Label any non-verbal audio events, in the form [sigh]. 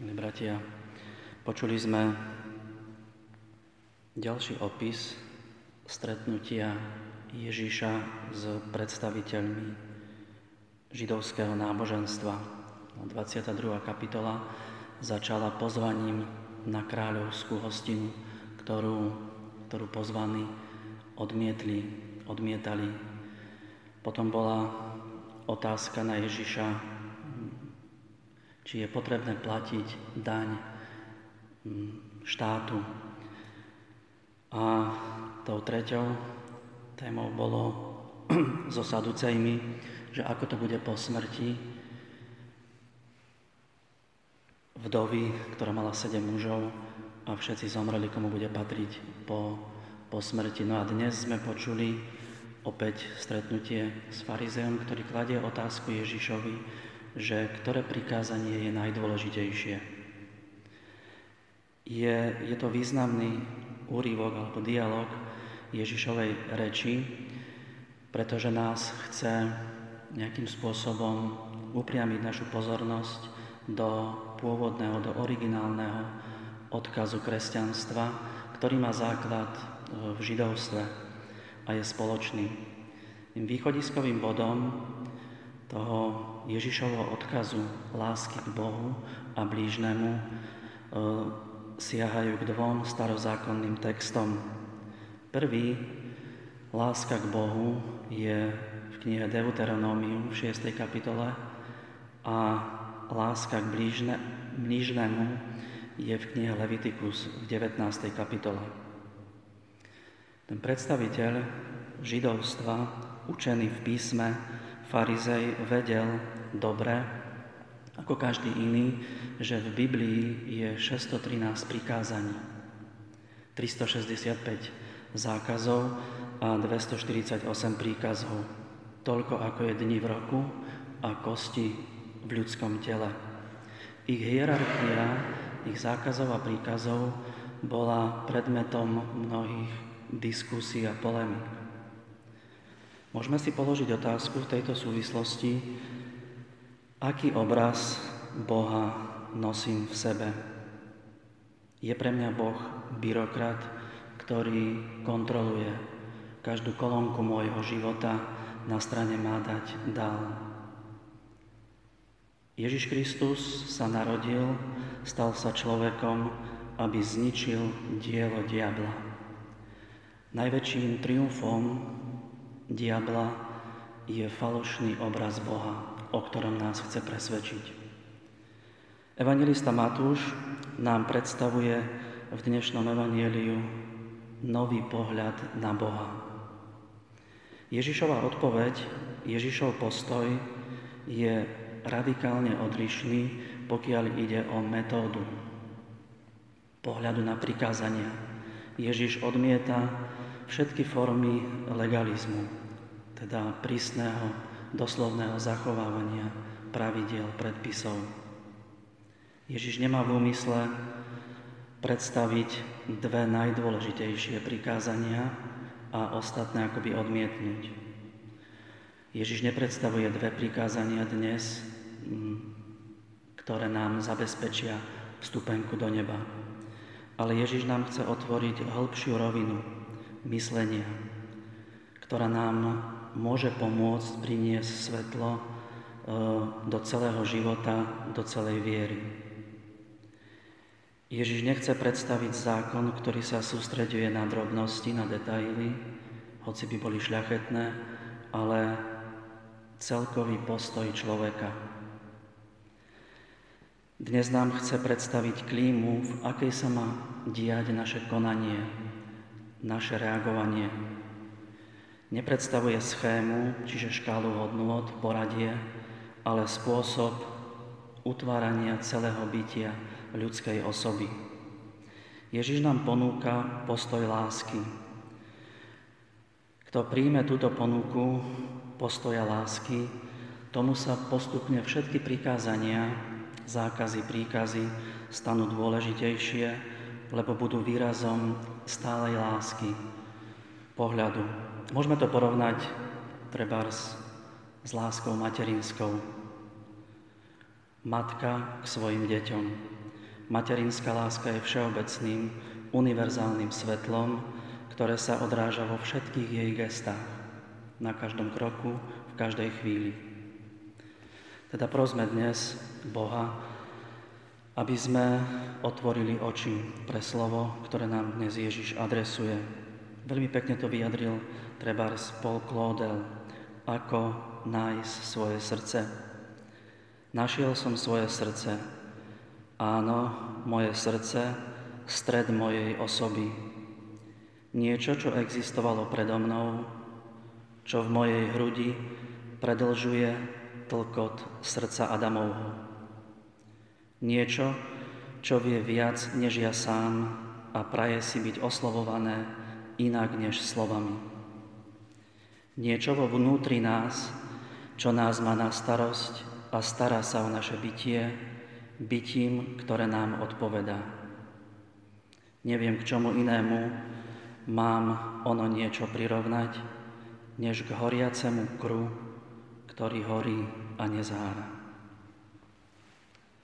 Milí bratia, počuli sme ďalší opis stretnutia Ježíša s predstaviteľmi židovského náboženstva. 22. kapitola začala pozvaním na kráľovskú hostinu, ktorú, ktorú pozvaní odmietli, odmietali. Potom bola otázka na Ježiša, či je potrebné platiť daň mm, štátu. A tou treťou témou bolo [clears throat] so saducejmi, že ako to bude po smrti vdovy, ktorá mala sedem mužov a všetci zomreli, komu bude patriť po, po smrti. No a dnes sme počuli opäť stretnutie s farizeom, ktorý kladie otázku Ježišovi, že ktoré prikázanie je najdôležitejšie. Je, je to významný úrivok alebo dialog Ježišovej reči, pretože nás chce nejakým spôsobom upriamiť našu pozornosť do pôvodného, do originálneho odkazu kresťanstva, ktorý má základ e, v židovstve a je spoločný. Tým východiskovým bodom toho Ježišovho odkazu lásky k Bohu a blížnemu e, siahajú k dvom starozákonným textom. Prvý, láska k Bohu, je v knihe Deuteronomium v 6. kapitole a láska k blížne, blížnemu je v knihe Leviticus v 19. kapitole. Ten predstaviteľ židovstva, učený v písme, farizej vedel dobre, ako každý iný, že v Biblii je 613 prikázaní, 365 zákazov a 248 príkazov. Toľko ako je dní v roku a kosti v ľudskom tele. Ich hierarchia, ich zákazov a príkazov bola predmetom mnohých diskusí a polemik. Môžeme si položiť otázku v tejto súvislosti, aký obraz Boha nosím v sebe. Je pre mňa Boh byrokrat, ktorý kontroluje každú kolónku môjho života, na strane má dať dal. Ježiš Kristus sa narodil, stal sa človekom, aby zničil dielo diabla. Najväčším triumfom diabla je falošný obraz Boha, o ktorom nás chce presvedčiť. Evangelista Matúš nám predstavuje v dnešnom evanieliu nový pohľad na Boha. Ježišova odpoveď, Ježišov postoj je radikálne odlišný, pokiaľ ide o metódu pohľadu na prikázania. Ježiš odmieta všetky formy legalizmu, teda prísneho, doslovného zachovávania pravidiel, predpisov. Ježiš nemá v úmysle predstaviť dve najdôležitejšie prikázania a ostatné akoby odmietnúť. Ježiš nepredstavuje dve prikázania dnes, mm, ktoré nám zabezpečia vstupenku do neba. Ale Ježiš nám chce otvoriť hĺbšiu rovinu myslenia, ktorá nám môže pomôcť priniesť svetlo e, do celého života, do celej viery. Ježiš nechce predstaviť zákon, ktorý sa sústreďuje na drobnosti, na detaily, hoci by boli šľachetné, ale celkový postoj človeka. Dnes nám chce predstaviť klímu, v akej sa má diať naše konanie, naše reagovanie, Nepredstavuje schému, čiže škálu hodnôt, poradie, ale spôsob utvárania celého bytia ľudskej osoby. Ježiš nám ponúka postoj lásky. Kto príjme túto ponuku postoja lásky, tomu sa postupne všetky prikázania, zákazy, príkazy stanú dôležitejšie, lebo budú výrazom stálej lásky, pohľadu Môžeme to porovnať trebárs s láskou materinskou. Matka k svojim deťom. Materinská láska je všeobecným, univerzálnym svetlom, ktoré sa odráža vo všetkých jej gestách, na každom kroku, v každej chvíli. Teda prosme dnes Boha, aby sme otvorili oči pre slovo, ktoré nám dnes Ježiš adresuje. Veľmi pekne to vyjadril Trebars Paul Claudel, ako nájsť svoje srdce. Našiel som svoje srdce. Áno, moje srdce, stred mojej osoby. Niečo, čo existovalo predo mnou, čo v mojej hrudi predlžuje tlkot srdca Adamovho. Niečo, čo vie viac než ja sám a praje si byť oslovované inak než slovami. Niečo vo vnútri nás, čo nás má na starosť a stará sa o naše bytie, bytím, ktoré nám odpovedá. Neviem, k čomu inému mám ono niečo prirovnať, než k horiacemu kru, ktorý horí a nezára.